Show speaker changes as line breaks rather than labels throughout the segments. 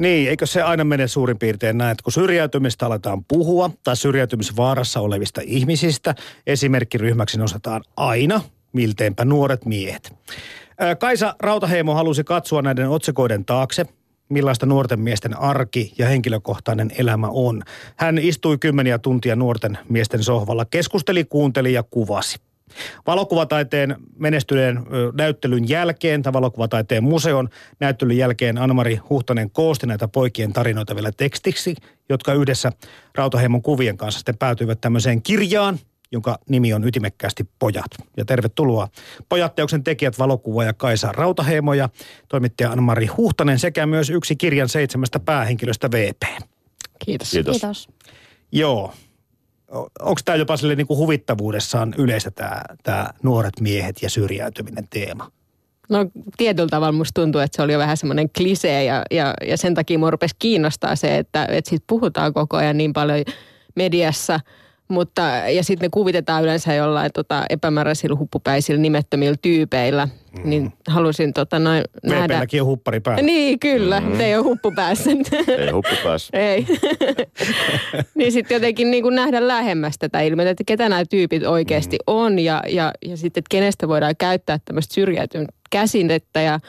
Niin, eikö se aina mene suurin piirtein näin, että kun syrjäytymistä aletaan puhua tai syrjäytymisvaarassa olevista ihmisistä, esimerkkiryhmäksi nostetaan aina milteinpä nuoret miehet. Kaisa Rautaheimo halusi katsoa näiden otsikoiden taakse, millaista nuorten miesten arki ja henkilökohtainen elämä on. Hän istui kymmeniä tuntia nuorten miesten sohvalla, keskusteli, kuunteli ja kuvasi. Valokuvataiteen menestyneen näyttelyn jälkeen, tai valokuvataiteen museon näyttelyn jälkeen Anmari Huhtanen koosti näitä poikien tarinoita vielä tekstiksi, jotka yhdessä Rautaheimon kuvien kanssa sitten päätyivät tämmöiseen kirjaan, jonka nimi on ytimekkäästi Pojat. Ja tervetuloa Pojatteoksen tekijät ja Kaisa Rautaheimo ja toimittaja Anmari Huhtanen sekä myös yksi kirjan seitsemästä päähenkilöstä VP.
Kiitos.
Kiitos. Kiitos.
Joo, onko tämä jopa sille niin kuin huvittavuudessaan yleistä tämä, tämä nuoret miehet ja syrjäytyminen teema?
No tietyllä tavalla musta tuntuu, että se oli jo vähän semmoinen klisee ja, ja, ja sen takia mua rupesi kiinnostaa se, että, että siitä puhutaan koko ajan niin paljon mediassa – mutta, ja sitten ne kuvitetaan yleensä jollain tota, epämääräisillä huppupäisillä nimettömillä tyypeillä. Mm. Niin halusin tota, noin nähdä.
On huppari päällä.
Niin, kyllä. Mm. Ei ole huppu päässä.
Ei huppu päässä.
Ei. niin sitten jotenkin niin kuin nähdä lähemmäs tätä ilmiötä, että ketä nämä tyypit oikeasti mm. on. Ja, ja, ja sitten, että kenestä voidaan käyttää tämmöistä syrjäytymistä käsinnettä ja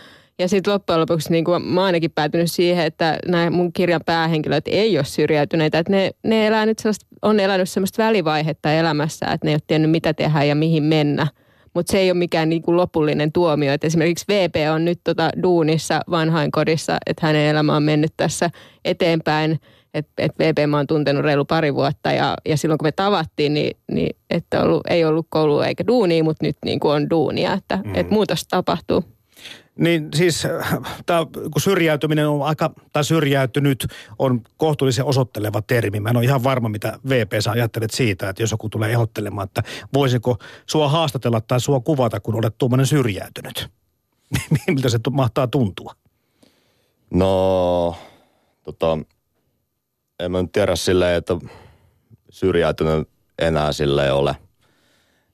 ja sitten loppujen lopuksi niin kuin mä ainakin päätynyt siihen, että nämä mun kirjan päähenkilöt ei ole syrjäytyneitä. Että ne, ne elää nyt on elänyt sellaista välivaihetta elämässä, että ne ei ole tiennyt mitä tehdä ja mihin mennä. Mutta se ei ole mikään niin kuin lopullinen tuomio. Et esimerkiksi VP on nyt tota duunissa vanhainkodissa, että hänen elämä on mennyt tässä eteenpäin. Että et VP mä oon tuntenut reilu pari vuotta ja, ja silloin kun me tavattiin, niin, niin että ollut, ei ollut koulu eikä duunia, mutta nyt niin kuin on duunia. Että mm. et muutos tapahtuu.
Niin siis tää, kun syrjäytyminen on aika, tai syrjäytynyt on kohtuullisen osoitteleva termi. Mä en ole ihan varma, mitä VP sä ajattelet siitä, että jos joku tulee ehdottelemaan, että voisiko sua haastatella tai sua kuvata, kun olet tuommoinen syrjäytynyt. Miltä se mahtaa tuntua?
No, tota, en mä nyt tiedä silleen, että syrjäytynyt enää silleen ole –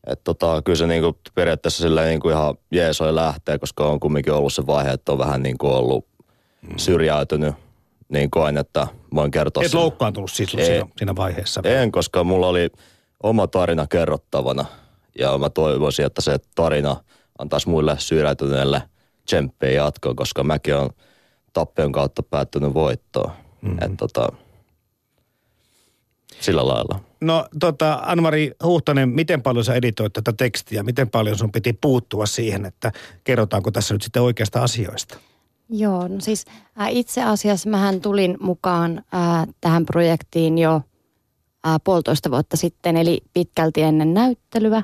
että tota, kyllä se niinku periaatteessa silleen niinku ihan jeesoi lähtee, koska on kumminkin ollut se vaihe, että on vähän niinku ollut mm. syrjäytynyt. Niin koen, että voin kertoa
Et loukkaantunut siis siinä, siinä vaiheessa?
En, koska mulla oli oma tarina kerrottavana. Ja mä toivoisin, että se tarina antaisi muille syrjäytyneille tsemppiä jatkoa, koska mäkin on tappion kautta päättynyt voittoon. Mm-hmm. Että tota, sillä lailla.
No tota, Anmari Huhtanen, miten paljon sä editoit tätä tekstiä? Miten paljon sun piti puuttua siihen, että kerrotaanko tässä nyt sitten oikeasta asioista?
Joo, no siis äh, itse asiassa mähän tulin mukaan äh, tähän projektiin jo äh, puolitoista vuotta sitten, eli pitkälti ennen näyttelyä.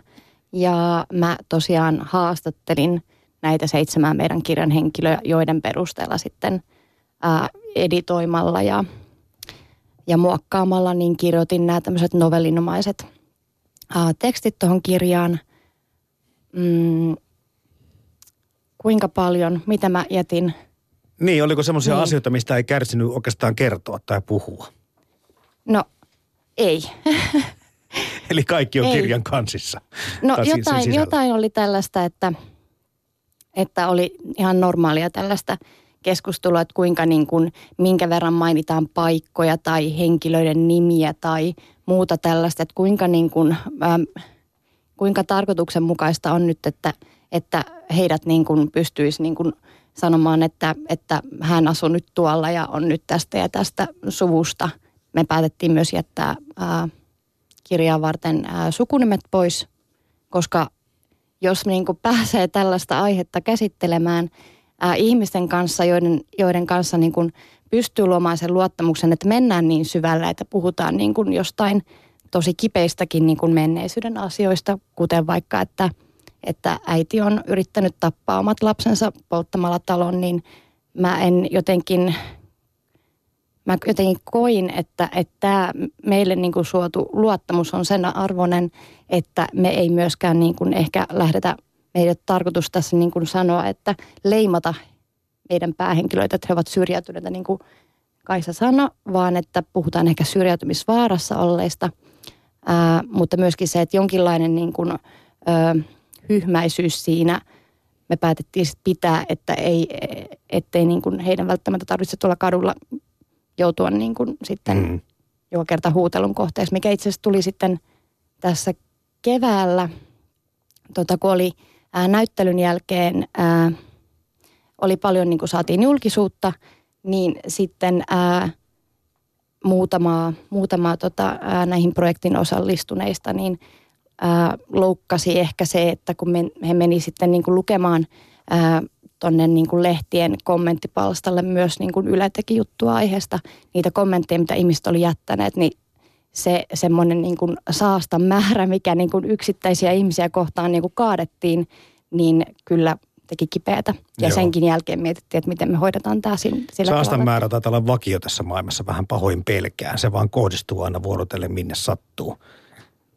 Ja mä tosiaan haastattelin näitä seitsemää meidän kirjan henkilöä, joiden perusteella sitten äh, editoimalla ja ja muokkaamalla niin kirjoitin nämä tämmöiset novellinomaiset ää, tekstit tuohon kirjaan. Mm, kuinka paljon, mitä mä jätin.
Niin, oliko semmoisia niin. asioita, mistä ei kärsinyt oikeastaan kertoa tai puhua?
No, ei.
Eli kaikki on ei. kirjan kansissa.
No jotain, jotain oli tällaista, että, että oli ihan normaalia tällaista – keskustelua, että kuinka niin kuin, minkä verran mainitaan paikkoja tai henkilöiden nimiä tai muuta tällaista, että kuinka, niin kuin, ähm, kuinka tarkoituksenmukaista on nyt, että, että heidät niin kuin pystyisi niin kuin sanomaan, että, että hän asuu nyt tuolla ja on nyt tästä ja tästä suvusta. Me päätettiin myös jättää ää, kirjaa varten ää, sukunimet pois, koska jos niin kuin pääsee tällaista aihetta käsittelemään – ää, ihmisten kanssa, joiden, joiden kanssa niin kuin pystyy luomaan sen luottamuksen, että mennään niin syvällä, että puhutaan niin kuin jostain tosi kipeistäkin niin kuin menneisyyden asioista, kuten vaikka, että, että äiti on yrittänyt tappaa omat lapsensa polttamalla talon, niin mä en jotenkin, mä jotenkin koin, että, että tämä meille niin kuin suotu luottamus on sen arvoinen, että me ei myöskään niin kuin ehkä lähdetä meidän tarkoitus tässä niin kuin sanoa, että leimata meidän päähenkilöitä, että he ovat syrjäytyneitä, niin kuin Kaisa sanoi, vaan että puhutaan ehkä syrjäytymisvaarassa olleista, ää, mutta myöskin se, että jonkinlainen niin kuin, ää, hyhmäisyys siinä. Me päätettiin pitää, että ei, ettei niin kuin heidän välttämättä tarvitse tuolla kadulla joutua niin kuin sitten mm. joka kerta huutelun kohteeksi, mikä itse asiassa tuli sitten tässä keväällä, tota, kun oli ää, näyttelyn jälkeen, ää, oli paljon niin kuin saatiin julkisuutta, niin sitten ää, muutamaa, muutamaa tota, ää, näihin projektin osallistuneista, niin ää, loukkasi ehkä se, että kun me, he meni sitten niin kuin lukemaan ää, tonne niin kuin lehtien kommenttipalstalle myös niin kuin Yle teki juttua aiheesta, niitä kommentteja, mitä ihmiset oli jättäneet, niin se semmoinen niin kuin saasta määrä, mikä niin kuin yksittäisiä ihmisiä kohtaan niin kuin kaadettiin, niin kyllä teki kipeätä. Ja Joo. senkin jälkeen mietittiin, että miten me hoidetaan tämä sillä
Saastan tavalla. määrä taitaa olla vakio tässä maailmassa vähän pahoin pelkään. Se vaan kohdistuu aina vuorotellen minne sattuu.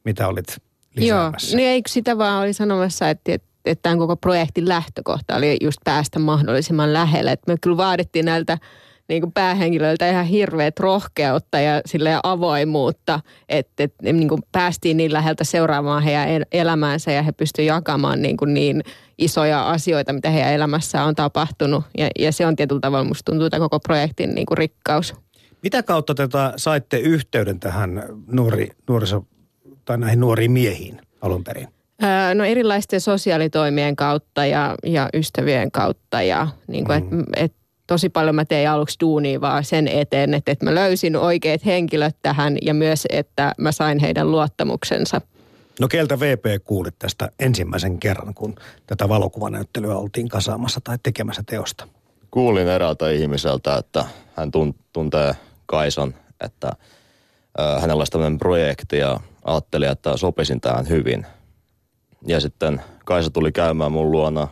Mitä olit lisäämässä?
Joo, niin eikö sitä vaan oli sanomassa, että, että, että tämän koko projektin lähtökohta oli just päästä mahdollisimman lähelle. Että me kyllä vaadittiin näiltä niin kuin päähenkilöiltä ihan hirveät rohkeutta ja sille avoimuutta, että, että niin kuin päästiin niin läheltä seuraamaan heidän elämäänsä ja he pystyivät jakamaan niin, kuin niin isoja asioita, mitä heidän elämässään on tapahtunut. Ja, ja se on tietyllä tavalla, musta tuntuu, tämä koko projektin niin kuin rikkaus.
Mitä kautta te saitte yhteyden tähän nuori, nuoriso, tai näihin nuoriin miehiin alun perin?
No erilaisten sosiaalitoimien kautta ja, ja ystävien kautta ja niin kuin, mm. että et tosi paljon mä tein aluksi duunia vaan sen eteen, että, että mä löysin oikeat henkilöt tähän ja myös, että mä sain heidän luottamuksensa.
No keltä VP kuulit tästä ensimmäisen kerran, kun tätä valokuvanäyttelyä oltiin kasaamassa tai tekemässä teosta?
Kuulin eräältä ihmiseltä, että hän tuntee Kaisan, että hänellä olisi tämmöinen projekti ja ajattelin, että sopisin tähän hyvin. Ja sitten Kaisa tuli käymään mun luona,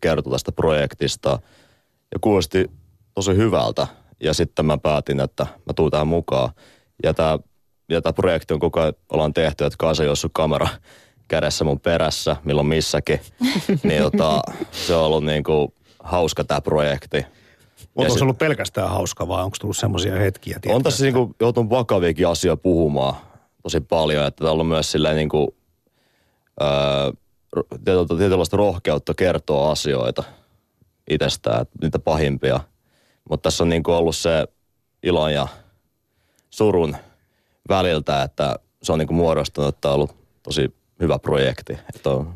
kertoi tästä projektista – ja kuulosti tosi hyvältä. Ja sitten mä päätin, että mä tuun tähän mukaan. Ja tämä ja tää projekti on koko ajan ollaan tehty, että Kaasa juossut kamera kädessä mun perässä, milloin missäkin. niin tota, se on ollut niinku hauska tämä projekti.
Onko se ollut pelkästään hauska vai onko tullut semmoisia hetkiä?
Tietää, on tässä niinku joutunut vakaviakin asioita puhumaan tosi paljon. Että täällä on myös silleen niinku, öö, tietynlaista rohkeutta kertoa asioita itsestään, niitä pahimpia. Mutta tässä on niin kuin ollut se ilon ja surun väliltä, että se on niin kuin muodostunut, että on ollut tosi hyvä projekti. Että on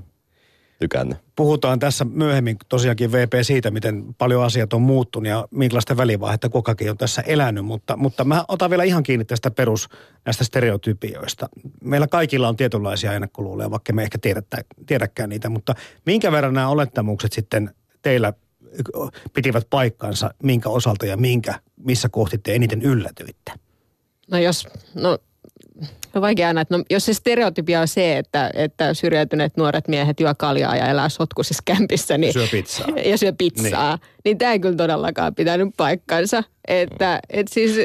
tykännyt.
Puhutaan tässä myöhemmin tosiaankin VP siitä, miten paljon asiat on muuttunut ja minkälaista välivaihetta kukakin on tässä elänyt, mutta, mutta mä otan vielä ihan kiinni tästä perus näistä stereotypioista. Meillä kaikilla on tietynlaisia ennakkoluuleja, vaikka me ehkä tiedäkään niitä, mutta minkä verran nämä olettamukset sitten teillä pitivät paikkansa, minkä osalta ja minkä, missä kohti te eniten yllätyitte?
No jos, no No vaikea aina, että no, jos se stereotypia on se, että, että syrjäytyneet nuoret miehet juo kaljaa ja elää sotkuisessa kämpissä. Niin,
syö pizzaa.
Ja syö pizzaa. Niin, niin tämä ei kyllä todellakaan pitänyt paikkansa. Että et siis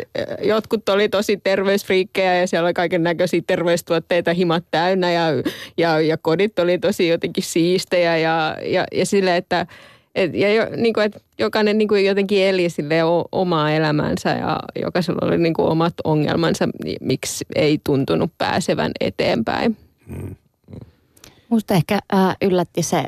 jotkut oli tosi terveysfriikkejä ja siellä oli kaiken näköisiä terveystuotteita himat täynnä ja, ja, ja kodit oli tosi jotenkin siistejä ja, ja, ja sille, että et, ja jo, niin kuin, että jokainen niin kuin jotenkin eli sille omaa elämänsä ja jokaisella oli niin kuin omat ongelmansa, niin miksi ei tuntunut pääsevän eteenpäin. Hmm.
Musta ehkä äh, yllätti se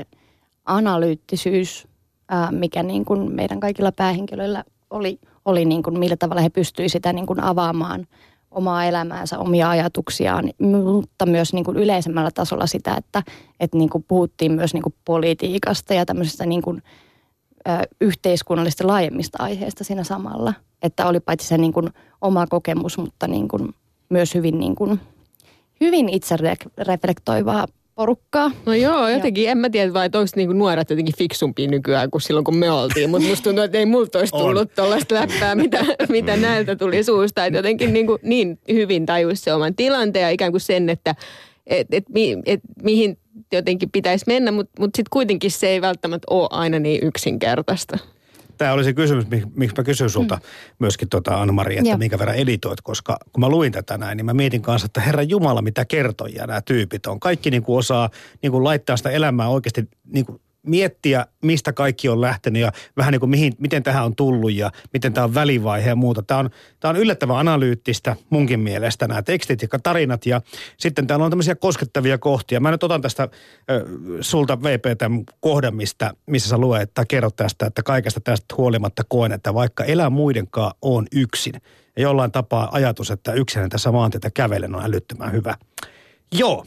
analyyttisyys, äh, mikä niin kuin meidän kaikilla päähenkilöillä oli, oli niin kuin millä tavalla he pystyivät sitä niin kuin avaamaan omaa elämäänsä, omia ajatuksiaan, mutta myös niin kuin yleisemmällä tasolla sitä, että, että niin kuin puhuttiin myös niin kuin politiikasta ja tämmöisestä niin kuin, ö, yhteiskunnallista laajemmista aiheista siinä samalla. Että oli paitsi se niin kuin oma kokemus, mutta niin kuin myös hyvin, niin kuin, hyvin itse reflektoivaa porukkaa.
No joo, jotenkin joo. en mä tiedä, vai onko niinku nuoret jotenkin fiksumpia nykyään kuin silloin, kun me oltiin. Mutta musta tuntuu, että ei multa olisi tullut tuollaista läppää, mitä, mitä näiltä tuli suusta. Että jotenkin niinku niin hyvin tajuisi se oman tilanteen ja ikään kuin sen, että et, et, et, et, mihin jotenkin pitäisi mennä, mutta mut sitten kuitenkin se ei välttämättä ole aina niin yksinkertaista
tämä oli se kysymys, miksi mä kysyin sulta mm. myöskin tota Anna-Mari, että Joo. minkä verran editoit, koska kun mä luin tätä näin, niin mä mietin kanssa, että herra Jumala, mitä kertojia nämä tyypit on. Kaikki niin kuin osaa niin kuin laittaa sitä elämää oikeasti niin kuin miettiä, mistä kaikki on lähtenyt ja vähän niin kuin mihin, miten tähän on tullut ja miten tämä on välivaihe ja muuta. Tämä on, tämä on yllättävän analyyttistä munkin mielestä nämä tekstit ja tarinat ja sitten täällä on tämmöisiä koskettavia kohtia. Mä nyt otan tästä äh, sulta VP tämän kohdan, mistä, missä sä luet tai kerrot tästä, että kaikesta tästä huolimatta koen, että vaikka elää muidenkaan on yksin ja jollain tapaa ajatus, että yksinä tässä maantietä kävelen on älyttömän hyvä. Joo,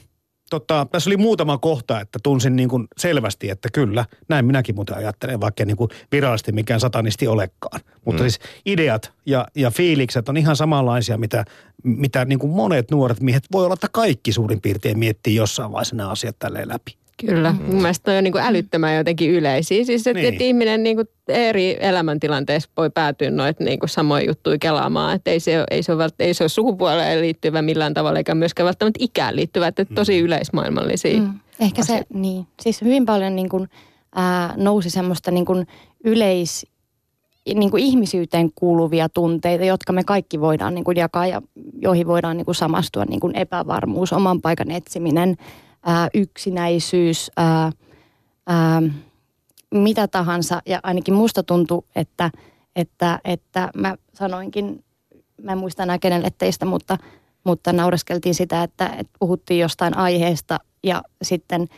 tota, tässä oli muutama kohta, että tunsin niin kuin selvästi, että kyllä, näin minäkin muuten ajattelen, vaikka niin kuin virallisesti mikään satanisti olekaan. Mutta mm. siis ideat ja, ja fiilikset on ihan samanlaisia, mitä, mitä niin kuin monet nuoret miehet voi olla, että kaikki suurin piirtein miettii jossain vaiheessa nämä asiat tälleen läpi.
Kyllä, mm. mun mielestä on niin kuin älyttömän jotenkin yleisiä. Siis että, niin. että ihminen niin kuin eri elämäntilanteissa voi päätyä noita niin kuin samoja juttuja kelaamaan. Että ei se, ei se, ole, ei se ole sukupuoleen liittyvä millään tavalla, eikä myöskään välttämättä ikään liittyvä, että mm. tosi yleismaailmallisia. Mm.
Ehkä asioita. se, niin. Siis hyvin paljon niin kuin, ää, nousi semmoista niin kuin yleis, niin kuin ihmisyyteen kuuluvia tunteita, jotka me kaikki voidaan niin kuin jakaa ja joihin voidaan niin kuin samastua, niin kuin epävarmuus, oman paikan etsiminen – ää, yksinäisyys, ää, ää, mitä tahansa. Ja ainakin musta tuntui, että, että, että mä sanoinkin, mä en muista enää kenelle teistä, mutta, mutta naureskeltiin sitä, että, että puhuttiin jostain aiheesta ja sitten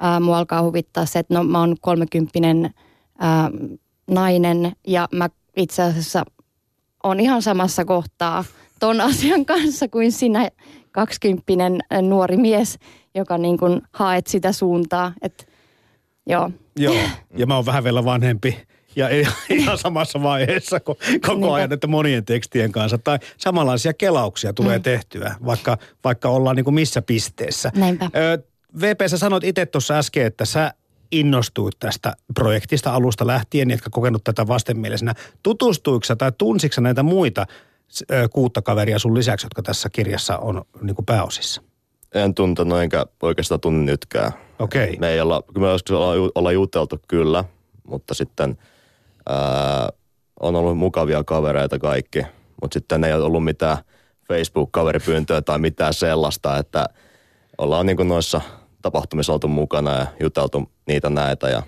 ää, mua alkaa huvittaa se, että no mä oon kolmekymppinen ää, nainen ja mä itse asiassa on ihan samassa kohtaa ton asian kanssa kuin sinä kaksikymppinen nuori mies – joka niin kuin haet sitä suuntaa. Et, joo.
joo, ja mä oon vähän vielä vanhempi ja ihan samassa vaiheessa koko Niinpä. ajan, että monien tekstien kanssa. Tai samanlaisia kelauksia tulee mm. tehtyä, vaikka, vaikka ollaan niin kuin missä pisteessä.
Näinpä. Ö,
VP, sä sanoit itse tuossa äsken, että sä innostuit tästä projektista alusta lähtien, jotka kokenut tätä vastenmielisenä. Tutustuiko tai tunsitko näitä muita kuutta kaveria sun lisäksi, jotka tässä kirjassa on niin kuin pääosissa?
En tuntenut enkä oikeastaan tunne nytkään.
Okei. Okay.
Me ei olla, me olla, olla juteltu kyllä, mutta sitten ää, on ollut mukavia kavereita kaikki, mutta sitten ei ole ollut mitään Facebook-kaveripyyntöä tai mitään sellaista, että ollaan niin kuin noissa tapahtumissa oltu mukana ja juteltu niitä näitä ja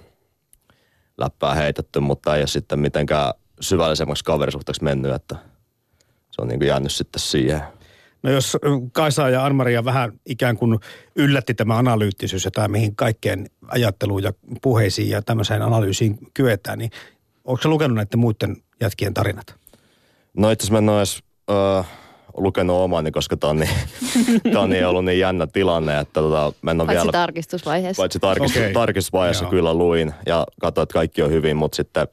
läppää heitetty, mutta ei ole sitten mitenkään syvällisemmäksi kaverisuhteeksi mennyt, että se on niin kuin jäänyt sitten siihen.
No jos Kaisa ja Anmaria vähän ikään kuin yllätti tämä analyyttisyys ja tämä mihin kaikkeen ajatteluun ja puheisiin ja tämmöiseen analyysiin kyetään, niin onko se lukenut näiden muiden jätkien tarinat?
No itse asiassa mä en ole edes uh, lukenut omani, koska tämä on, niin, tää on niin ollut niin jännä tilanne, että tota, mä en ole
paitsi
vielä...
tarkistusvaiheessa.
Paitsi tarkistus, okay. tarkistusvaiheessa Joo. kyllä luin ja katsoin, että kaikki on hyvin, mutta sitten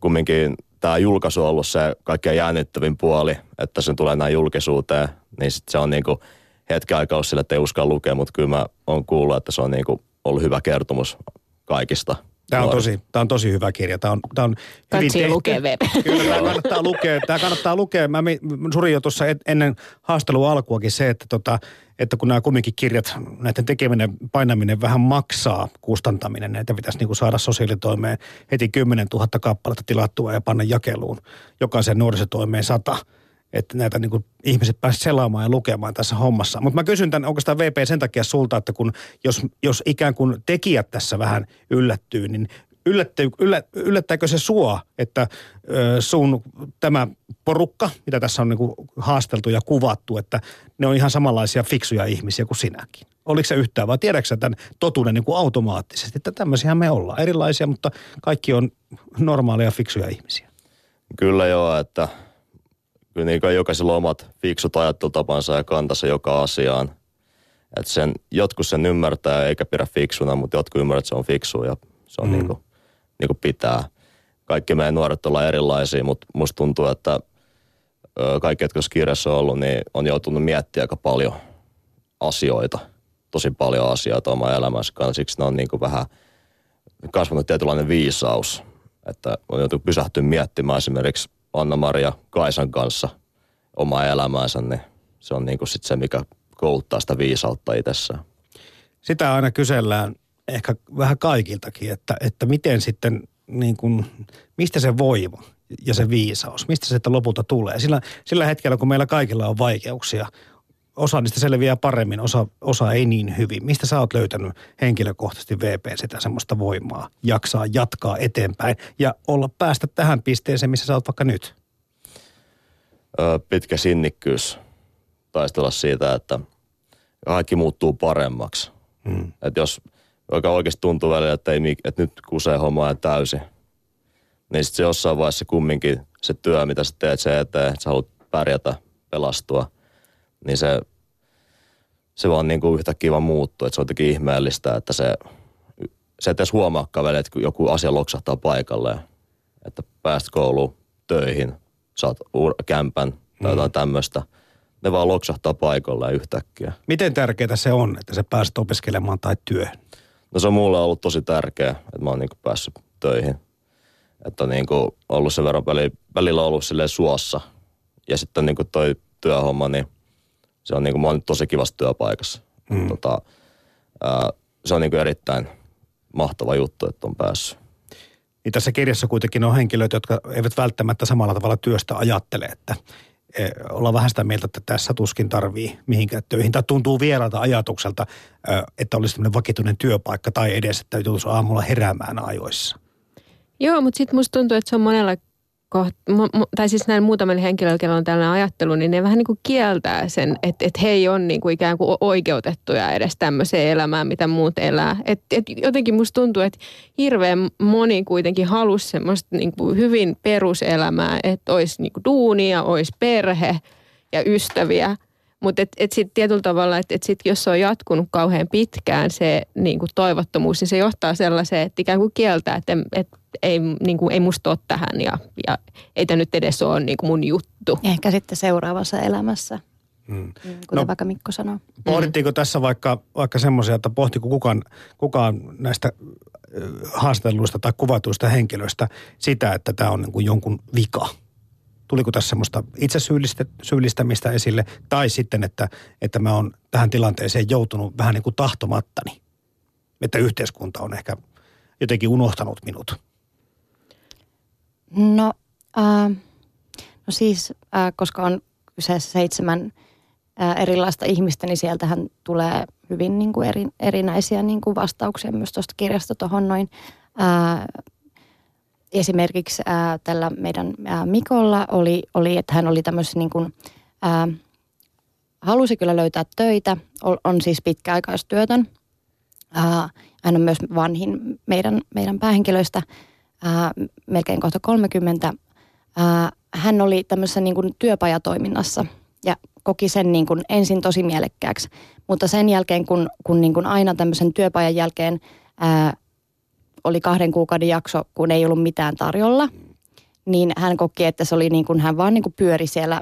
kumminkin tämä julkaisu on ollut se kaikkein jännittävin puoli, että sen tulee näin julkisuuteen, niin sit se on niinku hetken aikaa sille, että ei uskalla lukea, mutta kyllä mä oon kuullut, että se on niinku ollut hyvä kertomus kaikista.
Tämä on, tosi, tämä on tosi hyvä kirja. Tämä on, tämä on hyvin tehty.
lukee
Kyllä, tämä kannattaa lukea. Tämä kannattaa lukea. Mä surin jo tuossa ennen haastelun alkuakin se, että, tota, että kun nämä kumminkin kirjat, näiden tekeminen, painaminen vähän maksaa kustantaminen. Näitä pitäisi niin kuin saada sosiaalitoimeen heti 10 000 kappaletta tilattua ja panna jakeluun. Jokaisen nuorisotoimeen sata että näitä niin kuin ihmiset pääsivät selaamaan ja lukemaan tässä hommassa. Mutta mä kysyn tämän oikeastaan VP sen takia sulta, että kun jos, jos ikään kuin tekijät tässä vähän yllättyy, niin yllätty, yllä, yllättääkö se sua, että ö, sun tämä porukka, mitä tässä on niin kuin haasteltu ja kuvattu, että ne on ihan samanlaisia fiksuja ihmisiä kuin sinäkin? Oliko se yhtään vai tiedätkö tämän totuuden niin kuin automaattisesti, että tämmöisiä me ollaan. Erilaisia, mutta kaikki on normaaleja fiksuja ihmisiä.
Kyllä joo, että kyllä niin jokaisella omat fiksut ajattelutapansa ja kantansa joka asiaan. Että sen, jotkut sen ymmärtää eikä pidä fiksuna, mutta jotkut ymmärtää, että se on fiksu ja se on mm. niin kuin, niin kuin pitää. Kaikki meidän nuoret ollaan erilaisia, mutta musta tuntuu, että kaikki, jotka kirjassa on ollut, niin on joutunut miettiä aika paljon asioita. Tosi paljon asioita oma elämänsä kanssa. Siksi ne on niin kuin vähän kasvanut tietynlainen viisaus. Että on joutunut pysähtyä miettimään esimerkiksi Anna-Maria Kaisan kanssa omaa elämäänsä, niin se on niin kuin sit se, mikä kouluttaa sitä viisautta itsessään.
Sitä aina kysellään ehkä vähän kaikiltakin, että, että miten sitten niin kuin, mistä se voima ja se viisaus, mistä se sitten lopulta tulee. Sillä, sillä hetkellä, kun meillä kaikilla on vaikeuksia osa niistä selviää paremmin, osa, osa ei niin hyvin. Mistä sä oot löytänyt henkilökohtaisesti VP sitä semmoista voimaa, jaksaa jatkaa eteenpäin ja olla päästä tähän pisteeseen, missä sä oot vaikka nyt?
Pitkä sinnikkyys taistella siitä, että kaikki muuttuu paremmaksi. Hmm. Että jos joka oikeasti tuntuu välillä, että, ei, että nyt kusee homma täysin, niin sitten se jossain vaiheessa kumminkin se työ, mitä sä teet se eteen, että sä haluat pärjätä, pelastua, niin se, se vaan niin kuin yhtäkkiä vaan muuttuu. Että se on jotenkin ihmeellistä, että se, se et edes huomaakaan välillä, että joku asia loksahtaa paikalle, että pääst kouluun töihin, saat kämpän tai jotain mm. tämmöistä. Ne vaan loksahtaa paikalle yhtäkkiä.
Miten tärkeää se on, että sä pääset opiskelemaan tai työhön?
No se on mulle ollut tosi tärkeää, että mä oon niin päässyt töihin. Että on niin kuin ollut sen verran välillä, välillä ollut silleen suossa. Ja sitten niin kuin toi työhomma, niin se on niin kuin, mä oon nyt tosi kivassa työpaikassa. Mm. Tota, ää, se on niin kuin erittäin mahtava juttu, että on päässyt.
Niin tässä kirjassa kuitenkin on henkilöitä, jotka eivät välttämättä samalla tavalla työstä ajattele, että e, ollaan vähän sitä mieltä, että tässä tuskin tarvii mihinkään töihin. Tai tuntuu vieraalta ajatukselta, että olisi tämmöinen vakituinen työpaikka tai edes, että joutuisi aamulla heräämään ajoissa.
Joo, mutta sitten musta tuntuu, että se on monella koht, tai siis näin muutamilla henkilöillä, joilla on tällainen ajattelu, niin ne vähän niin kuin kieltää sen, että, että he ei ole niin kuin ikään kuin oikeutettuja edes tämmöiseen elämään, mitä muut elää. Et, et jotenkin musta tuntuu, että hirveän moni kuitenkin halusi semmoista niin kuin hyvin peruselämää, että olisi niin kuin duunia, olisi perhe ja ystäviä – mutta et, et sitten tietyllä tavalla, että et sit jos se on jatkunut kauhean pitkään se niin kuin toivottomuus, niin se johtaa sellaiseen, että ikään kuin kieltää, että et, ei, niin kuin, ei musta ole tähän ja, ja ei tämä nyt edes ole niin kuin mun juttu.
Ehkä sitten seuraavassa elämässä. Mm. Kuten no, vaikka Mikko sanoo.
Pohdittiinko tässä vaikka, vaikka semmoisia, että pohtiko kukaan, kukaan näistä haastatteluista tai kuvatuista henkilöistä sitä, että tämä on niin kuin jonkun vika? Tuliko tässä semmoista itse syyllistämistä esille tai sitten, että, että mä oon tähän tilanteeseen joutunut vähän niin kuin tahtomattani. Että yhteiskunta on ehkä jotenkin unohtanut minut.
No, äh, no siis, äh, koska on kyseessä seitsemän äh, erilaista ihmistä, niin sieltähän tulee hyvin niin kuin eri, erinäisiä niin kuin vastauksia myös tuosta kirjasta tuohon noin. Äh, esimerkiksi ää, tällä meidän ää, Mikolla oli, oli, että hän oli tämmöisessä niin kuin, ää, halusi kyllä löytää töitä, on, on siis pitkäaikaistyötön. Ää, hän on myös vanhin meidän, meidän päähenkilöistä, ää, melkein kohta 30. Ää, hän oli tämmöisessä niin kuin työpajatoiminnassa ja koki sen niin kuin ensin tosi mielekkääksi. Mutta sen jälkeen, kun, kun niin kuin aina tämmöisen työpajan jälkeen ää, oli kahden kuukauden jakso, kun ei ollut mitään tarjolla, niin hän koki, että se oli niin kuin hän vaan niin kuin pyöri siellä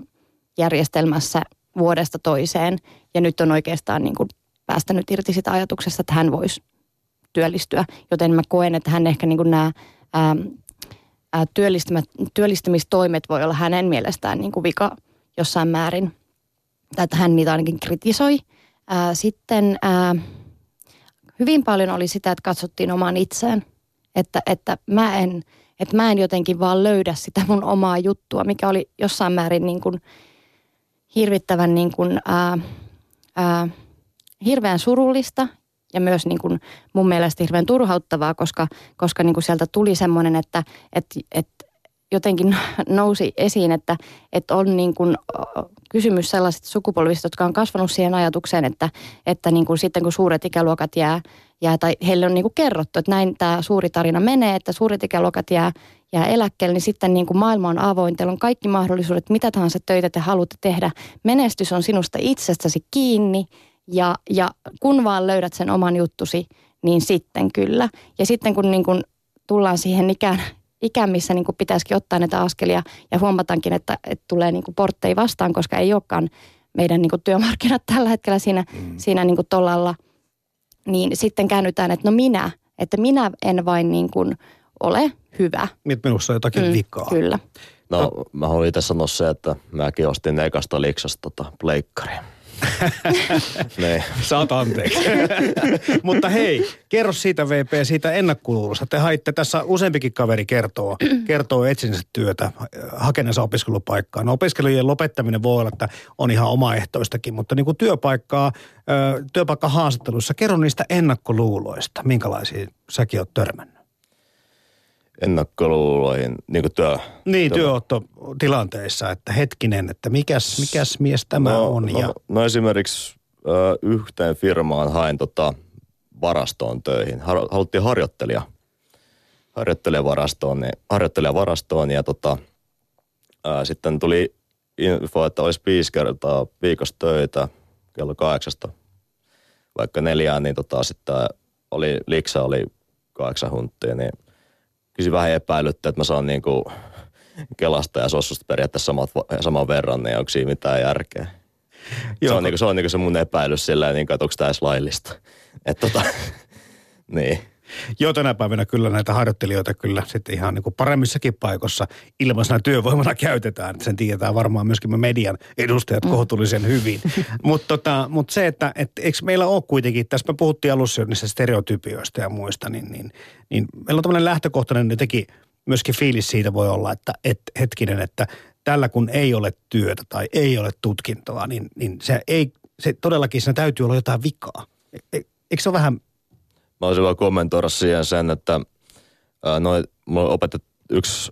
järjestelmässä vuodesta toiseen. Ja nyt on oikeastaan niin kuin päästänyt irti sitä ajatuksesta, että hän voisi työllistyä. Joten mä koen, että hän ehkä niin kuin nämä ää, ää, työllistämistoimet voi olla hänen mielestään niin kuin vika jossain määrin. Tai että hän niitä ainakin kritisoi. Ää, sitten ää, hyvin paljon oli sitä, että katsottiin omaan itseen. Että, että, mä en, että mä en jotenkin vaan löydä sitä mun omaa juttua, mikä oli jossain määrin niin kuin hirvittävän niin kuin, ää, ää, hirveän surullista ja myös niin kuin mun mielestä hirveän turhauttavaa, koska, koska niin kuin sieltä tuli semmoinen, että, että, että jotenkin nousi esiin, että, että on niin kuin kysymys sellaisista sukupolvista, jotka on kasvanut siihen ajatukseen, että, että niin kuin sitten kun suuret ikäluokat jää, jää tai heille on niin kuin kerrottu, että näin tämä suuri tarina menee, että suuret ikäluokat jää, jää eläkkeelle, niin sitten niin kuin maailma on avoin, teillä on kaikki mahdollisuudet, mitä tahansa töitä te haluatte tehdä. Menestys on sinusta itsestäsi kiinni ja, ja kun vaan löydät sen oman juttusi, niin sitten kyllä. Ja sitten kun niin kuin tullaan siihen ikään, ikä, missä niin kuin pitäisikin ottaa näitä askelia ja huomataankin, että, että tulee niin kuin porttei vastaan, koska ei olekaan meidän niin kuin työmarkkinat tällä hetkellä siinä, mm. siinä niin kuin tollalla, niin sitten käännytään, että no minä, että minä en vain niin kuin ole hyvä.
Nyt minussa on jotakin mm, vikaa.
Kyllä.
No, mä haluan itse sanoa se, että mäkin ostin ekasta liksasta tota pleikkaria. niin.
Saat anteeksi. Mutta hei, kerro siitä VP, siitä ennakkoluulosta. Te haitte tässä useampikin kaveri kertoo, kertoo etsinsä työtä, hakeneensa opiskelupaikkaa. No opiskelujen lopettaminen voi olla, että on ihan omaehtoistakin, mutta niin kuin työpaikkaa, työpaikkahaastatteluissa, kerro niistä ennakkoluuloista. Minkälaisia säkin oot törmännyt?
Ennakkoluuloihin niin kuin työ...
Niin, työottotilanteissa, että hetkinen, että mikäs, mikäs mies tämä
no,
on.
No,
ja...
no esimerkiksi ö, yhteen firmaan hain tota, varastoon töihin. Har, haluttiin harjoittelija. Harjoittelijavarastoon, niin, harjoittelijavarastoon ja tota, ö, sitten tuli info, että olisi viisi kertaa viikossa töitä kello kahdeksasta vaikka neljään, niin tota, sitten oli, liksa oli kahdeksan huntia, niin kyllä vähän epäilyttä, että mä saan niinku Kelasta ja Sossusta periaatteessa samat, saman verran, niin onko siinä mitään järkeä. Joo. Se on, niinku, se, on niinku se mun epäilys silleen, niin että onko tämä edes laillista. Et tota, niin.
Joo, tänä päivänä kyllä näitä harjoittelijoita kyllä sitten ihan niin kuin paremmissakin paikoissa ilmaisena työvoimana käytetään. Sen tiedetään varmaan myöskin me median edustajat mm. kohtuullisen hyvin. Mutta tota, mut se, että et, eikö meillä ole kuitenkin, tässä me puhuttiin alussa niistä stereotypioista ja muista, niin, niin, niin meillä on tämmöinen lähtökohtainen jotenkin myöskin fiilis siitä voi olla, että et, hetkinen, että tällä kun ei ole työtä tai ei ole tutkintoa, niin, niin se ei, se todellakin siinä täytyy olla jotain vikaa. E, e, eikö se ole vähän
Mä olisin vaan kommentoida siihen sen, että ää, noin, mulla opetet, yksi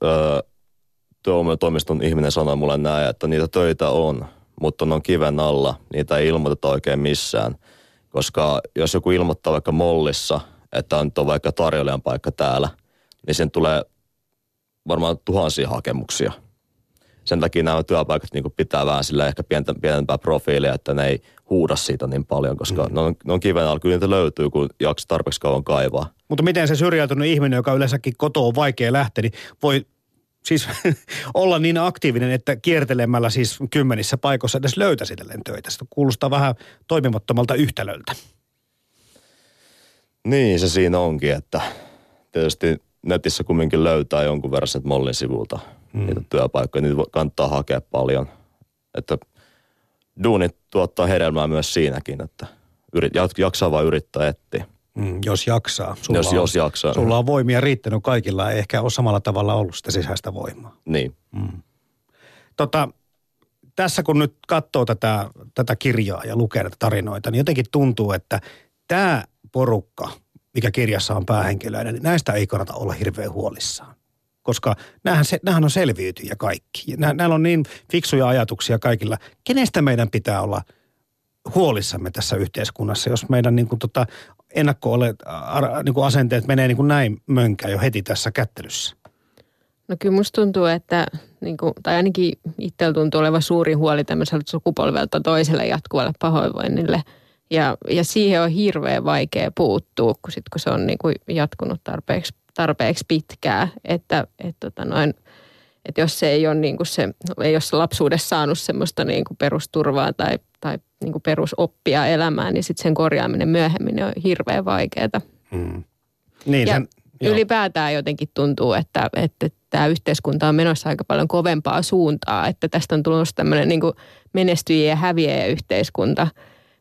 työvoimatoimiston ihminen sanoi mulle näin, että niitä töitä on, mutta ne on kiven alla, niitä ei ilmoiteta oikein missään. Koska jos joku ilmoittaa vaikka mollissa, että on, on vaikka tarjoilijan paikka täällä, niin sen tulee varmaan tuhansia hakemuksia – sen takia nämä työpaikat niin pitää vähän sillä ehkä pientä, pienempää profiilia, että ne ei huuda siitä niin paljon, koska mm. ne, on, ne on kiven alla. Kyllä niitä löytyy, kun jaksaa tarpeeksi kauan kaivaa.
Mutta miten se syrjäytynyt ihminen, joka yleensäkin kotoa on vaikea lähteä, niin voi siis olla niin aktiivinen, että kiertelemällä siis kymmenissä paikoissa edes löytäisi töitä. Se kuulostaa vähän toimimattomalta yhtälöltä.
Niin, se siinä onkin, että tietysti netissä kumminkin löytää jonkun verran sen Mollin sivulta – mm. niitä työpaikkoja. Niitä kannattaa hakea paljon. Että duunit tuottaa hedelmää myös siinäkin, että yrit, jaksaa vaan yrittää etsiä.
Mm, jos jaksaa.
Sulla jos,
on,
jos jaksaa.
Sulla on voimia riittänyt kaikilla, ei ehkä ole samalla tavalla ollut sitä sisäistä voimaa.
Niin. Mm.
Tota, tässä kun nyt katsoo tätä, tätä kirjaa ja lukee näitä tarinoita, niin jotenkin tuntuu, että tämä porukka, mikä kirjassa on päähenkilöinen, niin näistä ei kannata olla hirveän huolissaan koska näähän, se, näähän on selviytyjä kaikki. Nä, näillä on niin fiksuja ajatuksia kaikilla. Kenestä meidän pitää olla huolissamme tässä yhteiskunnassa, jos meidän niin kuin, tota, ennakko niin kuin asenteet menee niin kuin näin mönkään jo heti tässä kättelyssä?
No kyllä musta tuntuu, että, niin kuin, tai ainakin itsellä tuntuu olevan suuri huoli tämmöisellä sukupolvelta toiselle jatkuvalle pahoinvoinnille. Ja, ja siihen on hirveän vaikea puuttua, kun, sit, kun se on niin kuin jatkunut tarpeeksi tarpeeksi pitkää, että, että, tota noin, että jos se ei ole, niin kuin se, ei ole se lapsuudessa saanut semmoista niin kuin perusturvaa tai, tai niin kuin perusoppia elämään, niin sitten sen korjaaminen myöhemmin on hirveän vaikeaa. Hmm.
Niin,
ja sen, ylipäätään jotenkin tuntuu, että, että tämä yhteiskunta on menossa aika paljon kovempaa suuntaa, että tästä on tullut tämmöinen niin menestyjien ja häviäjä yhteiskunta –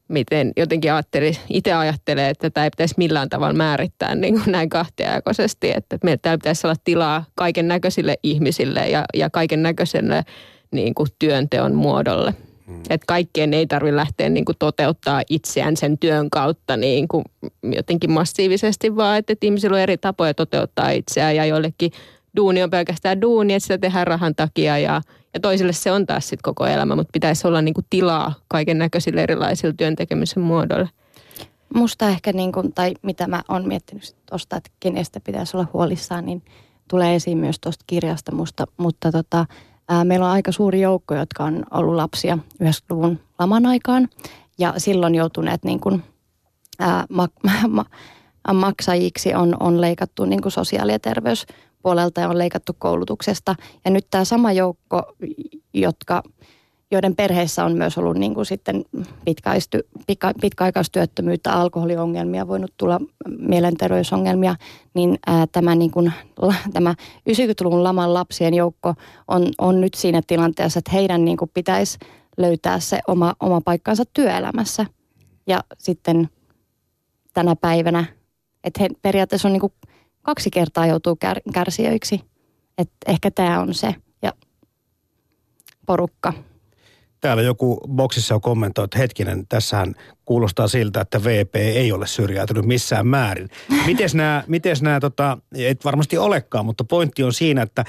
miten jotenkin ajatteli, itse ajattelee, että tämä ei pitäisi millään tavalla määrittää niin kuin näin kahtiajakoisesti, että meillä täällä pitäisi olla tilaa kaiken näköisille ihmisille ja, ja kaiken näköiselle niin kuin työnteon muodolle. Hmm. Että kaikkien ei tarvitse lähteä niin kuin toteuttaa itseään sen työn kautta niin kuin jotenkin massiivisesti, vaan että, että ihmisillä on eri tapoja toteuttaa itseään ja joillekin duuni on pelkästään duuni, että sitä tehdään rahan takia ja, ja toisille se on taas sitten koko elämä, mutta pitäisi olla niinku tilaa kaiken näköisille erilaisille työntekemisen muodoille.
Musta ehkä, niin kuin, tai mitä mä oon miettinyt tuosta, että kenestä pitäisi olla huolissaan, niin tulee esiin myös tuosta kirjasta musta. Mutta tota, ää, meillä on aika suuri joukko, jotka on ollut lapsia 90-luvun laman aikaan. Ja silloin joutuneet niin kuin, ää, ma, ma, maksajiksi on, on leikattu niin kuin sosiaali- ja terveys puolelta ja on leikattu koulutuksesta. Ja nyt tämä sama joukko, jotka, joiden perheissä on myös ollut niin kuin sitten pitkä, pitkäaikaistyöttömyyttä, alkoholiongelmia, voinut tulla mielenterveysongelmia, niin ää, tämä, niin kuin, tämä 90-luvun laman lapsien joukko on, on nyt siinä tilanteessa, että heidän niin kuin pitäisi löytää se oma, oma paikkansa työelämässä. Ja sitten tänä päivänä, että he periaatteessa on niin kuin kaksi kertaa joutuu kär, kärsijöiksi. Että ehkä tämä on se ja porukka.
Täällä joku boksissa on kommentoinut, että hetkinen, tässähän kuulostaa siltä, että VP ei ole syrjäytynyt missään määrin. Mites nämä, mites nämä tota, et varmasti olekaan, mutta pointti on siinä, että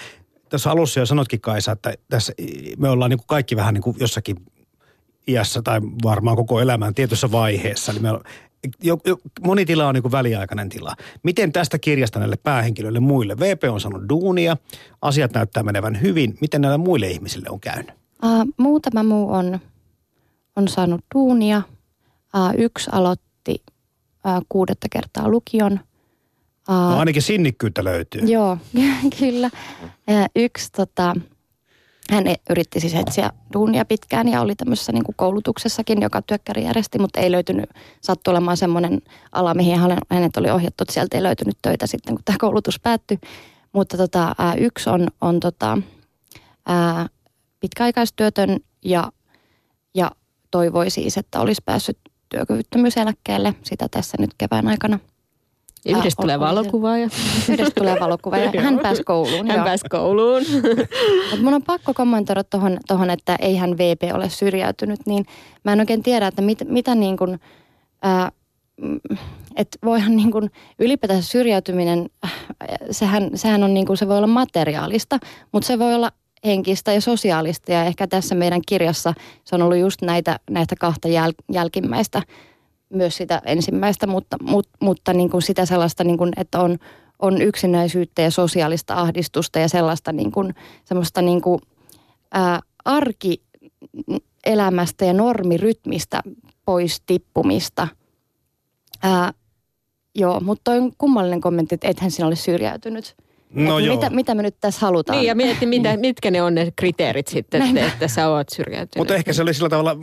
tässä alussa jo sanotkin Kaisa, että tässä me ollaan niin kuin kaikki vähän niin kuin jossakin iässä tai varmaan koko elämän tietyssä vaiheessa. Niin me jo, jo, moni tila on niin väliaikainen tila. Miten tästä kirjasta näille päähenkilöille muille? VP on sanonut duunia, asiat näyttää menevän hyvin. Miten näille muille ihmisille on käynyt?
Uh, muutama muu on, on saanut duunia. Uh, yksi aloitti uh, kuudetta kertaa lukion.
Uh, no ainakin sinnikkyyttä löytyy.
Joo, kyllä. Uh, yksi tota, hän yritti siis etsiä duunia pitkään ja oli tämmöisessä niin kuin koulutuksessakin, joka työkkäri järjesti, mutta ei löytynyt, sattui olemaan semmoinen ala, mihin hänet oli ohjattu, että sieltä ei löytynyt töitä sitten, kun tämä koulutus päättyi. Mutta tota, yksi on, on tota, ää, pitkäaikaistyötön ja, ja toivoi siis, että olisi päässyt työkyvyttömyyseläkkeelle sitä tässä nyt kevään aikana –
ja yhdestä tulee valokuvaaja.
Yhdestä tulee valokuvaaja. Hän pääsi kouluun.
Hän pääsi kouluun.
Mut mun on pakko kommentoida tuohon, tohon, että ei hän VP ole syrjäytynyt, niin mä en oikein tiedä, että mit, mitä niin kuin, ää, että voihan niin kuin ylipäätään syrjäytyminen, sehän, sehän on niin kuin, se voi olla materiaalista, mutta se voi olla henkistä ja sosiaalista ja ehkä tässä meidän kirjassa se on ollut just näitä, näitä kahta jäl, jälkimmäistä myös sitä ensimmäistä, mutta, mutta, mutta niin kuin sitä sellaista, niin kuin, että on, on yksinäisyyttä ja sosiaalista ahdistusta ja sellaista niin kuin, semmoista niin kuin, ää, arkielämästä ja normirytmistä pois tippumista. Ää, joo, mutta toi on kummallinen kommentti, että ethän sinä ole syrjäytynyt. No joo. Mitä, mitä me nyt tässä halutaan?
Niin, ja mietti, mitä, mitkä ne on ne kriteerit sitten, että, että sä oot syrjäytynyt.
Mutta ehkä se oli sillä tavalla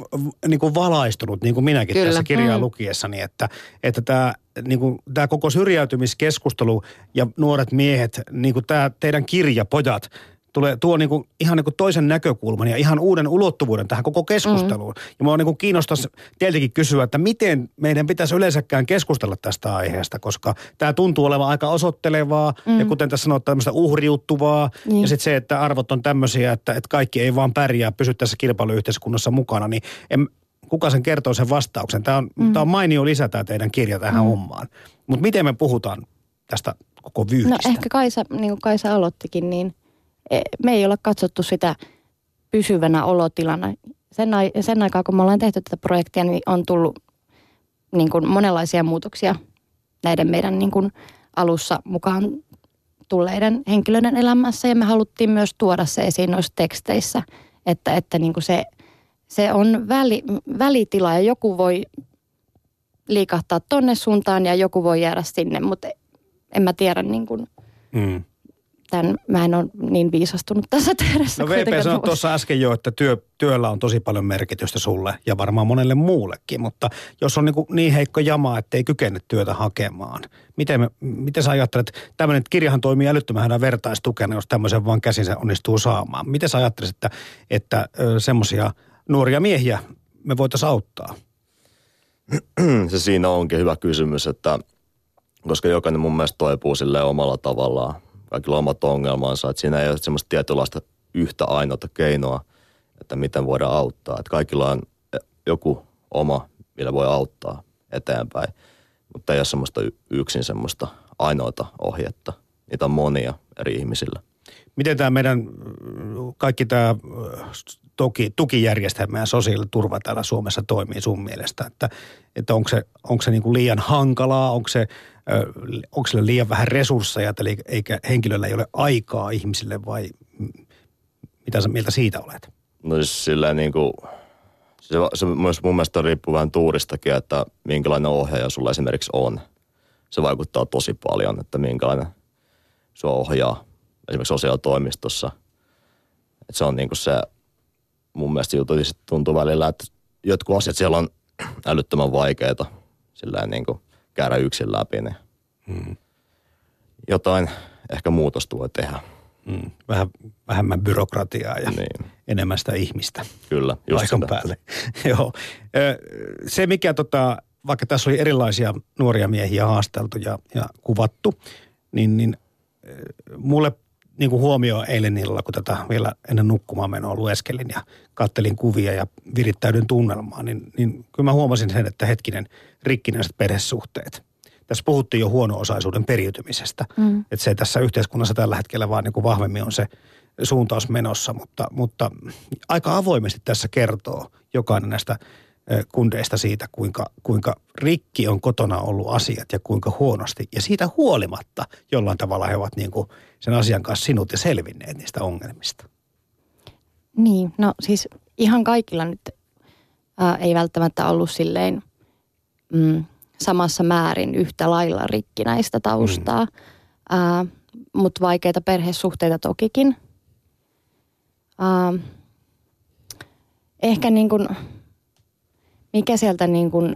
niin kuin valaistunut, niin kuin minäkin Kyllä. tässä kirjaa mm. lukiessani, että, että tämä niin kuin, tämä koko syrjäytymiskeskustelu ja nuoret miehet, niin kuin tämä teidän kirja, pojat, tulee, tuo niin kuin, ihan niin kuin toisen näkökulman ja ihan uuden ulottuvuuden tähän koko keskusteluun. Mm. Ja mua niin kiinnostaisi teiltäkin kysyä, että miten meidän pitäisi yleensäkään keskustella tästä aiheesta, koska tämä tuntuu olevan aika osoittelevaa mm. ja kuten tässä sanotaan, tämmöistä uhriuttuvaa. Mm. Ja sitten se, että arvot on tämmöisiä, että, että kaikki ei vaan pärjää, pysy tässä kilpailuyhteiskunnassa mukana, niin en, kuka sen kertoo sen vastauksen. Tämä on, mm. tämä on mainio lisä tämä teidän kirja tähän mm. hommaan. Mutta miten me puhutaan tästä koko vyyhdistä?
No ehkä Kaisa, niin kuin Kaisa aloittikin, niin me ei olla katsottu sitä pysyvänä olotilana. Sen, sen aikaa, kun me ollaan tehty tätä projektia, niin on tullut niin kuin monenlaisia muutoksia näiden meidän niin kuin alussa mukaan tulleiden henkilöiden elämässä. Ja me haluttiin myös tuoda se esiin noissa teksteissä, että, että niin kuin se, se on väli, välitila ja joku voi liikahtaa tonne suuntaan ja joku voi jäädä sinne, mutta en mä tiedä niin kuin, mm tämän, mä en ole niin viisastunut tässä tehdessä.
No VP sanoi tuossa äsken jo, että työ, työllä on tosi paljon merkitystä sulle ja varmaan monelle muullekin, mutta jos on niin, kuin niin heikko jama, että ei kykene työtä hakemaan, miten, me, miten sä ajattelet, tämmöinen kirjahan toimii älyttömän vertaistukena, jos tämmöisen vaan käsinsä onnistuu saamaan. Miten sä ajattelisit, että, että semmoisia nuoria miehiä me voitaisiin auttaa?
Se siinä onkin hyvä kysymys, että koska jokainen mun mielestä toipuu sille omalla tavallaan kaikilla omat ongelmansa. Että siinä ei ole semmoista tietynlaista yhtä ainoata keinoa, että miten voidaan auttaa. Että kaikilla on joku oma, millä voi auttaa eteenpäin. Mutta ei ole semmoista yksin semmoista ainoata ohjetta. Niitä on monia eri ihmisillä.
Miten tämä meidän kaikki tämä tuki, tukijärjestelmä ja sosiaaliturva täällä Suomessa toimii sun mielestä? Että, että onko se, onko se niin kuin liian hankalaa, onko se onko sillä liian vähän resursseja, eli eikä henkilöllä ei ole aikaa ihmisille vai mitä sä mieltä siitä olet?
No siis sillä niin kuin, se, se myös mun mielestä riippuu vähän tuuristakin, että minkälainen ohjaaja sulla esimerkiksi on. Se vaikuttaa tosi paljon, että minkälainen sua ohjaa esimerkiksi sosiaalitoimistossa. Että se on niin kuin se, mun mielestä juttu tuntuu välillä, että jotkut asiat siellä on älyttömän vaikeita sillä niin kuin käydä yksin läpi, niin hmm. jotain ehkä muutosta voi tehdä.
Mm, vähän vähemmän byrokratiaa ja niin. enemmän sitä ihmistä.
Kyllä, just
sitä. päälle. Joo. Se, mikä tota, vaikka tässä oli erilaisia nuoria miehiä haasteltu ja, ja kuvattu, niin, niin mulle niin kuin huomio eilen illalla, kun tätä vielä ennen nukkumaan menoa lueskelin ja kattelin kuvia ja virittäydyn tunnelmaan, niin, niin kyllä mä huomasin sen, että hetkinen rikkinäiset perhesuhteet. Tässä puhuttiin jo huono-osaisuuden periytymisestä. Mm. Että se tässä yhteiskunnassa tällä hetkellä vaan niin kuin vahvemmin on se suuntaus menossa, mutta, mutta aika avoimesti tässä kertoo jokainen näistä kundeista siitä, kuinka, kuinka rikki on kotona ollut asiat ja kuinka huonosti. Ja siitä huolimatta jollain tavalla he ovat niin kuin sen asian kanssa sinut ja selvinneet niistä ongelmista.
Niin, no siis ihan kaikilla nyt ää, ei välttämättä ollut silleen mm, samassa määrin yhtä lailla rikkinäistä taustaa, mm. mutta vaikeita perhesuhteita tokikin. Ää, ehkä niin kuin mikä sieltä niin kuin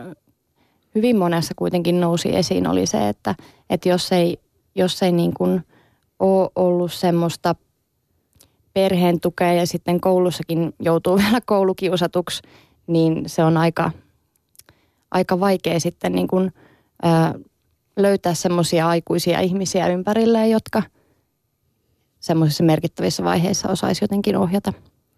hyvin monessa kuitenkin nousi esiin oli se, että, että jos ei, jos ei niin kuin ole ollut semmoista perheen tukea ja sitten koulussakin joutuu vielä koulukiusatuksi, niin se on aika, aika vaikea sitten niin kuin, ää, löytää semmoisia aikuisia ihmisiä ympärilleen, jotka semmoisissa merkittävissä vaiheissa osaisi jotenkin ohjata.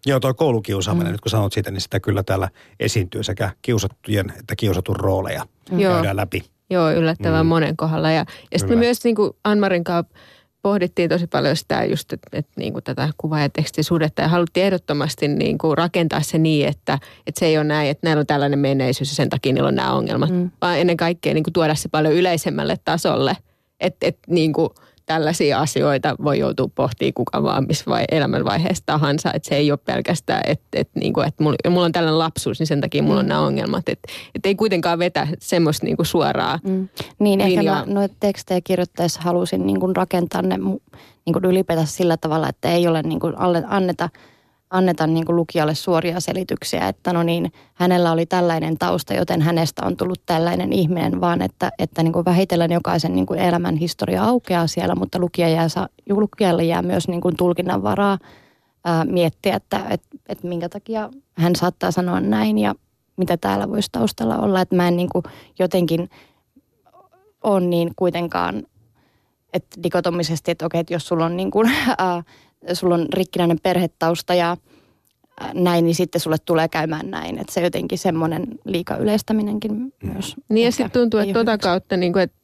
Joo, tuo koulukiusaaminen, mm. nyt kun sanot siitä, niin sitä kyllä täällä esiintyy sekä kiusattujen että kiusatun rooleja mm. käydään läpi.
Joo, yllättävän mm. monen kohdalla. Ja, ja sitten myös niin kuin Anmarin kanssa pohdittiin tosi paljon sitä just, että, että niin kuin tätä kuva- ja tekstisuhdetta ja haluttiin ehdottomasti niin kuin rakentaa se niin, että, että se ei ole näin, että näillä on tällainen menneisyys ja sen takia niillä on nämä ongelmat, mm. vaan ennen kaikkea niin kuin tuoda se paljon yleisemmälle tasolle, että, että niin kuin – tällaisia asioita voi joutua pohtimaan kuka vaan missä vai elämänvaiheessa tahansa. Että se ei ole pelkästään, että, että, niin kuin, että mulla, mulla on tällainen lapsuus, niin sen takia mulla on mm. nämä ongelmat. Että, että ei kuitenkaan vetä semmoista niin kuin suoraa
mm. Niin, linjaa. ehkä mä noita tekstejä kirjoittaessa halusin niin kuin rakentaa ne niin kuin ylipäätään sillä tavalla, että ei ole niin kuin anneta – anneta niin kuin lukijalle suoria selityksiä, että no niin, hänellä oli tällainen tausta, joten hänestä on tullut tällainen ihminen, vaan että, että niin kuin vähitellen jokaisen niin kuin elämän historia aukeaa siellä, mutta lukija jää, lukijalle jää myös niin kuin tulkinnan varaa ää, miettiä, että et, et minkä takia hän saattaa sanoa näin ja mitä täällä voisi taustalla olla. Että mä en niin kuin jotenkin ole niin kuitenkaan, että dikotomisesti, että okei, että jos sulla on niin kuin, ää, sulla on rikkinäinen perhetausta ja näin, niin sitten sulle tulee käymään näin. Että se jotenkin semmoinen liika yleistäminenkin mm. myös.
Niin ja sitten tuntuu, että tuota kautta, niin kuin, että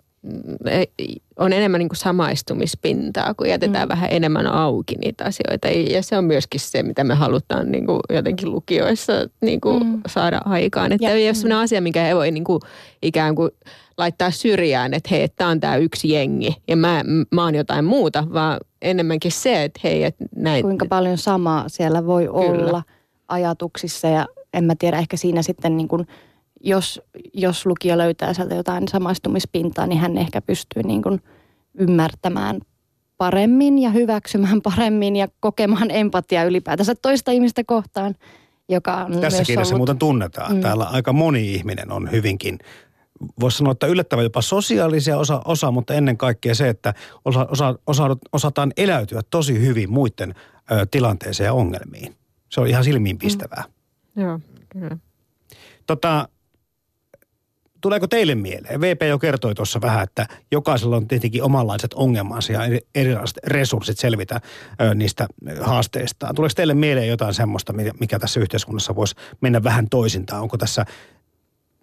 on enemmän niin kuin samaistumispintaa, kun jätetään mm. vähän enemmän auki niitä asioita. Ja se on myöskin se, mitä me halutaan niin kuin jotenkin lukioissa niin kuin mm. saada aikaan. Että ja, ei ole sellainen asia, mikä ei voi niin kuin ikään kuin laittaa syrjään, että hei, tämä on tämä yksi jengi ja mä, mä oon jotain muuta, vaan enemmänkin se, että hei, että näin.
Kuinka paljon samaa siellä voi Kyllä. olla ajatuksissa ja en mä tiedä, ehkä siinä sitten niin kuin, jos, jos lukija löytää sieltä jotain samaistumispintaa, niin hän ehkä pystyy niin kuin ymmärtämään paremmin ja hyväksymään paremmin ja kokemaan empatiaa ylipäätänsä toista ihmistä kohtaan, joka on
Tässä kirjassa ollut... muuten tunnetaan. Mm. Täällä aika moni ihminen on hyvinkin voisi sanoa, että yllättävän jopa sosiaalisia osa, osa mutta ennen kaikkea se, että osa, osa, osa, osataan eläytyä tosi hyvin muiden ö, tilanteeseen ja ongelmiin. Se on ihan silmiinpistävää.
Mm. Joo, kyllä.
Tota, tuleeko teille mieleen? VP jo kertoi tuossa vähän, että jokaisella on tietenkin omanlaiset ongelmansa ja erilaiset resurssit selvitä ö, niistä haasteistaan. Tuleeko teille mieleen jotain semmoista, mikä tässä yhteiskunnassa voisi mennä vähän toisintaan? Onko tässä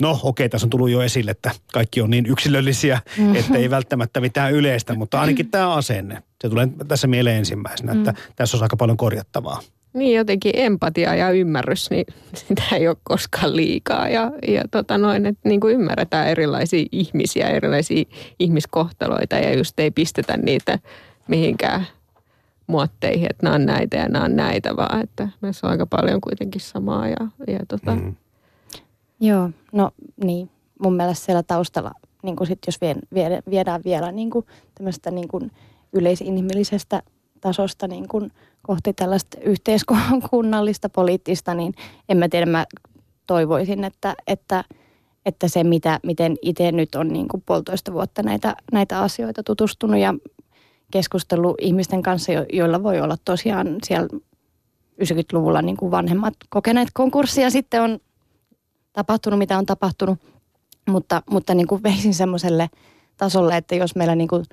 No okei, tässä on tullut jo esille, että kaikki on niin yksilöllisiä, mm. että ei välttämättä mitään yleistä, mutta ainakin tämä asenne. Se tulee tässä mieleen ensimmäisenä, että mm. tässä on aika paljon korjattavaa.
Niin jotenkin empatia ja ymmärrys, niin sitä ei ole koskaan liikaa. Ja, ja tota noin, että niin kuin ymmärretään erilaisia ihmisiä, erilaisia ihmiskohtaloita ja just ei pistetä niitä mihinkään muotteihin, että nämä on näitä ja nämä on näitä, vaan että meissä on aika paljon kuitenkin samaa. Ja, ja tota, mm.
Joo, no niin. Mun mielestä siellä taustalla, niin kuin sit jos viedään vielä niin kuin tämmöistä niin kuin yleisinhimillisestä tasosta niin kuin kohti tällaista yhteiskunnallista, poliittista, niin en mä tiedä, mä toivoisin, että, että, että se, mitä, miten itse nyt on niin kuin puolitoista vuotta näitä, näitä asioita tutustunut ja keskustellut ihmisten kanssa, joilla voi olla tosiaan siellä 90-luvulla niin kuin vanhemmat kokeneet konkurssia. Sitten on tapahtunut, mitä on tapahtunut. Mutta, mutta niin kuin veisin semmoiselle tasolle, että jos meillä niin kuin,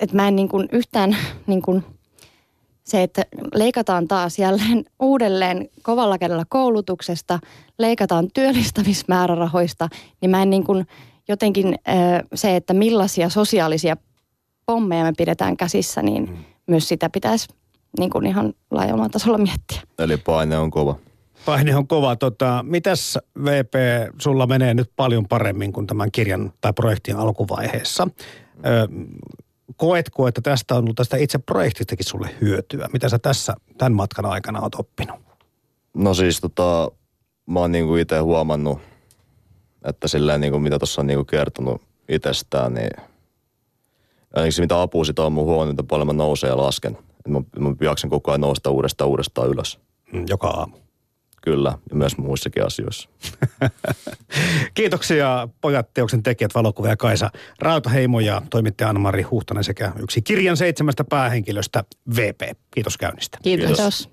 että mä en niin kuin yhtään niin kuin se, että leikataan taas jälleen uudelleen kovalla kädellä koulutuksesta, leikataan työllistämismäärärahoista, niin mä en niin kuin jotenkin se, että millaisia sosiaalisia pommeja me pidetään käsissä, niin mm. myös sitä pitäisi niin kuin ihan laajalla tasolla miettiä.
Eli paine on kova.
Paine on kova. Tota, mitäs VP, sulla menee nyt paljon paremmin kuin tämän kirjan tai projektin alkuvaiheessa? Ö, koetko, että tästä on ollut tästä itse projektistakin sulle hyötyä? Mitä sä tässä tämän matkan aikana oot oppinut?
No siis tota, mä oon niinku itse huomannut, että silleen niinku mitä tuossa on niinku kertonut itsestään, niin ainakin se mitä apua sitä on mun huomannut, että paljon mä nousen ja lasken. Mä, mä jaksan koko ajan nousta uudestaan uudestaan ylös.
Mm, joka aamu.
Kyllä, ja myös muissakin asioissa.
Kiitoksia pojat, teoksen tekijät, valokuvaaja Kaisa Rautaheimo ja toimittaja Anna-Mari Huhtanen sekä yksi kirjan seitsemästä päähenkilöstä VP. Kiitos käynnistä.
Kiitos. Kiitos.